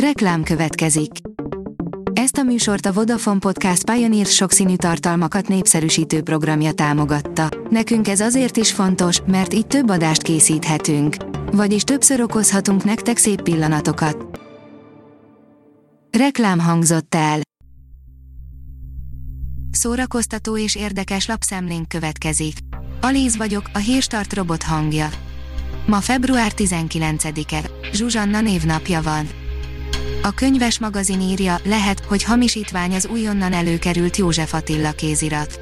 Reklám következik. Ezt a műsort a Vodafone Podcast Pioneer sokszínű tartalmakat népszerűsítő programja támogatta. Nekünk ez azért is fontos, mert így több adást készíthetünk. Vagyis többször okozhatunk nektek szép pillanatokat. Reklám hangzott el. Szórakoztató és érdekes lapszemlénk következik. Alíz vagyok, a hírstart robot hangja. Ma február 19-e, Zsuzsanna névnapja van. A könyves magazin írja, lehet, hogy hamisítvány az újonnan előkerült József Attila kézirat.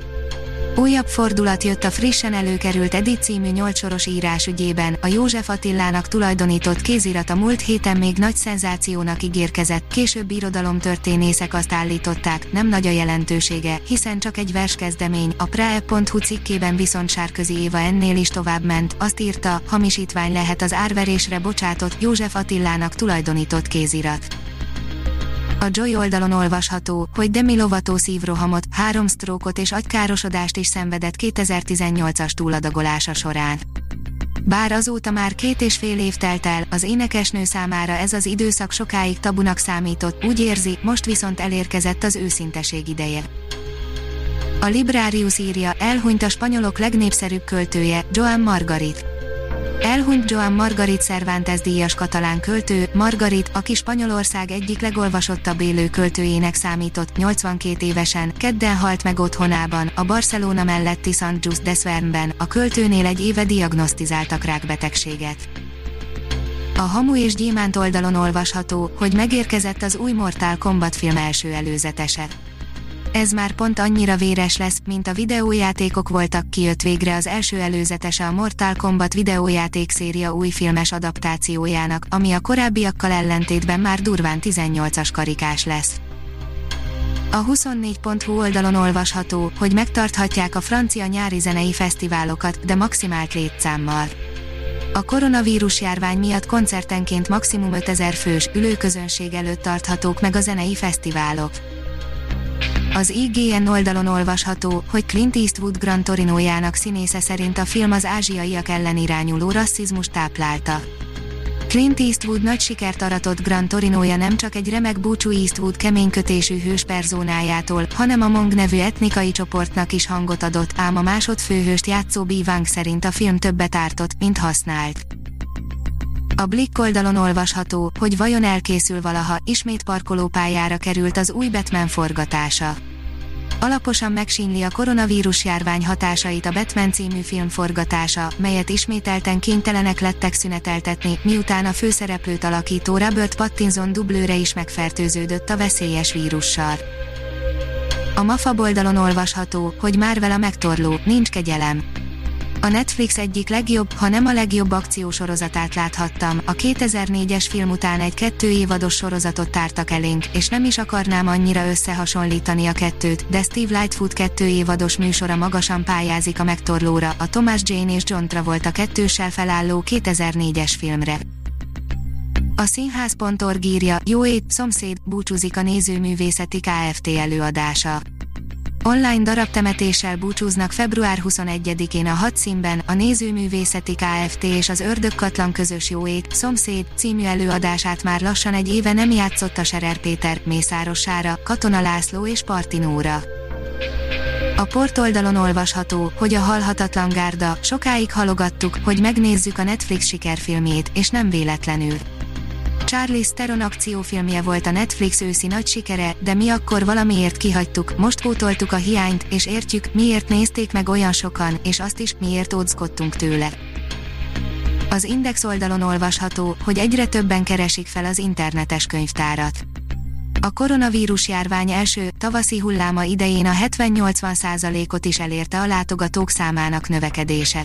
Újabb fordulat jött a frissen előkerült Edith című nyolcsoros írás ügyében, a József Attilának tulajdonított kézirat a múlt héten még nagy szenzációnak ígérkezett, később irodalomtörténészek azt állították, nem nagy a jelentősége, hiszen csak egy verskezdemény, a prae.hu cikkében viszont Sárközi Éva ennél is tovább ment, azt írta, hamisítvány lehet az árverésre bocsátott, József Attilának tulajdonított kézirat. A Joy oldalon olvasható, hogy Demi Lovato szívrohamot, három sztrókot és agykárosodást is szenvedett 2018-as túladagolása során. Bár azóta már két és fél év telt el, az énekesnő számára ez az időszak sokáig tabunak számított, úgy érzi, most viszont elérkezett az őszinteség ideje. A Librarius írja, elhunyt a spanyolok legnépszerűbb költője, Joan Margarit. Elhunyt Joan Margarit Cervantes díjas katalán költő, Margarit, aki Spanyolország egyik legolvasottabb élő költőjének számított, 82 évesen, kedden halt meg otthonában, a Barcelona melletti St. Just de Svernben, a költőnél egy éve diagnosztizáltak rákbetegséget. A Hamu és Gyémánt oldalon olvasható, hogy megérkezett az új Mortal Kombat film első előzetese ez már pont annyira véres lesz, mint a videójátékok voltak kijött végre az első előzetese a Mortal Kombat videójáték széria új filmes adaptációjának, ami a korábbiakkal ellentétben már durván 18-as karikás lesz. A 24.hu oldalon olvasható, hogy megtarthatják a francia nyári zenei fesztiválokat, de maximált létszámmal. A koronavírus járvány miatt koncertenként maximum 5000 fős, ülőközönség előtt tarthatók meg a zenei fesztiválok. Az IGN oldalon olvasható, hogy Clint Eastwood Gran Torinójának színésze szerint a film az ázsiaiak ellen irányuló rasszizmus táplálta. Clint Eastwood nagy sikert aratott Gran Torinója nem csak egy remek búcsú Eastwood keménykötésű hős personájától, hanem a Mong nevű etnikai csoportnak is hangot adott, ám a másodfőhőst játszó Bivang szerint a film többet ártott, mint használt. A Blick oldalon olvasható, hogy vajon elkészül valaha, ismét parkolópályára került az új Batman forgatása. Alaposan megsínli a koronavírus járvány hatásait a Batman című film forgatása, melyet ismételten kénytelenek lettek szüneteltetni, miután a főszereplőt alakító Robert Pattinson dublőre is megfertőződött a veszélyes vírussal. A MAFA oldalon olvasható, hogy Marvel a megtorló, nincs kegyelem a Netflix egyik legjobb, ha nem a legjobb akciósorozatát láthattam. A 2004-es film után egy kettő évados sorozatot tártak elénk, és nem is akarnám annyira összehasonlítani a kettőt, de Steve Lightfoot kettő évados műsora magasan pályázik a megtorlóra, a Thomas Jane és John Travolta kettőssel felálló 2004-es filmre. A színház.org írja, jó ét, szomszéd, búcsúzik a nézőművészeti Kft. előadása. Online darabtemetéssel búcsúznak február 21-én a hat színben a Nézőművészeti Kft. és az Ördögkatlan közös jóét, Szomszéd című előadását már lassan egy éve nem játszott a Serer Péter, Mészáros Sára, Katona László és Partinóra. A portoldalon olvasható, hogy a Halhatatlan Gárda, sokáig halogattuk, hogy megnézzük a Netflix sikerfilmjét, és nem véletlenül. Charlie Theron akciófilmje volt a Netflix őszi nagy sikere, de mi akkor valamiért kihagytuk, most pótoltuk a hiányt, és értjük, miért nézték meg olyan sokan, és azt is, miért ódzkodtunk tőle. Az Index oldalon olvasható, hogy egyre többen keresik fel az internetes könyvtárat. A koronavírus járvány első, tavaszi hulláma idején a 70-80 ot is elérte a látogatók számának növekedése.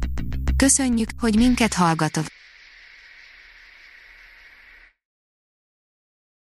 Köszönjük, hogy minket hallgatod!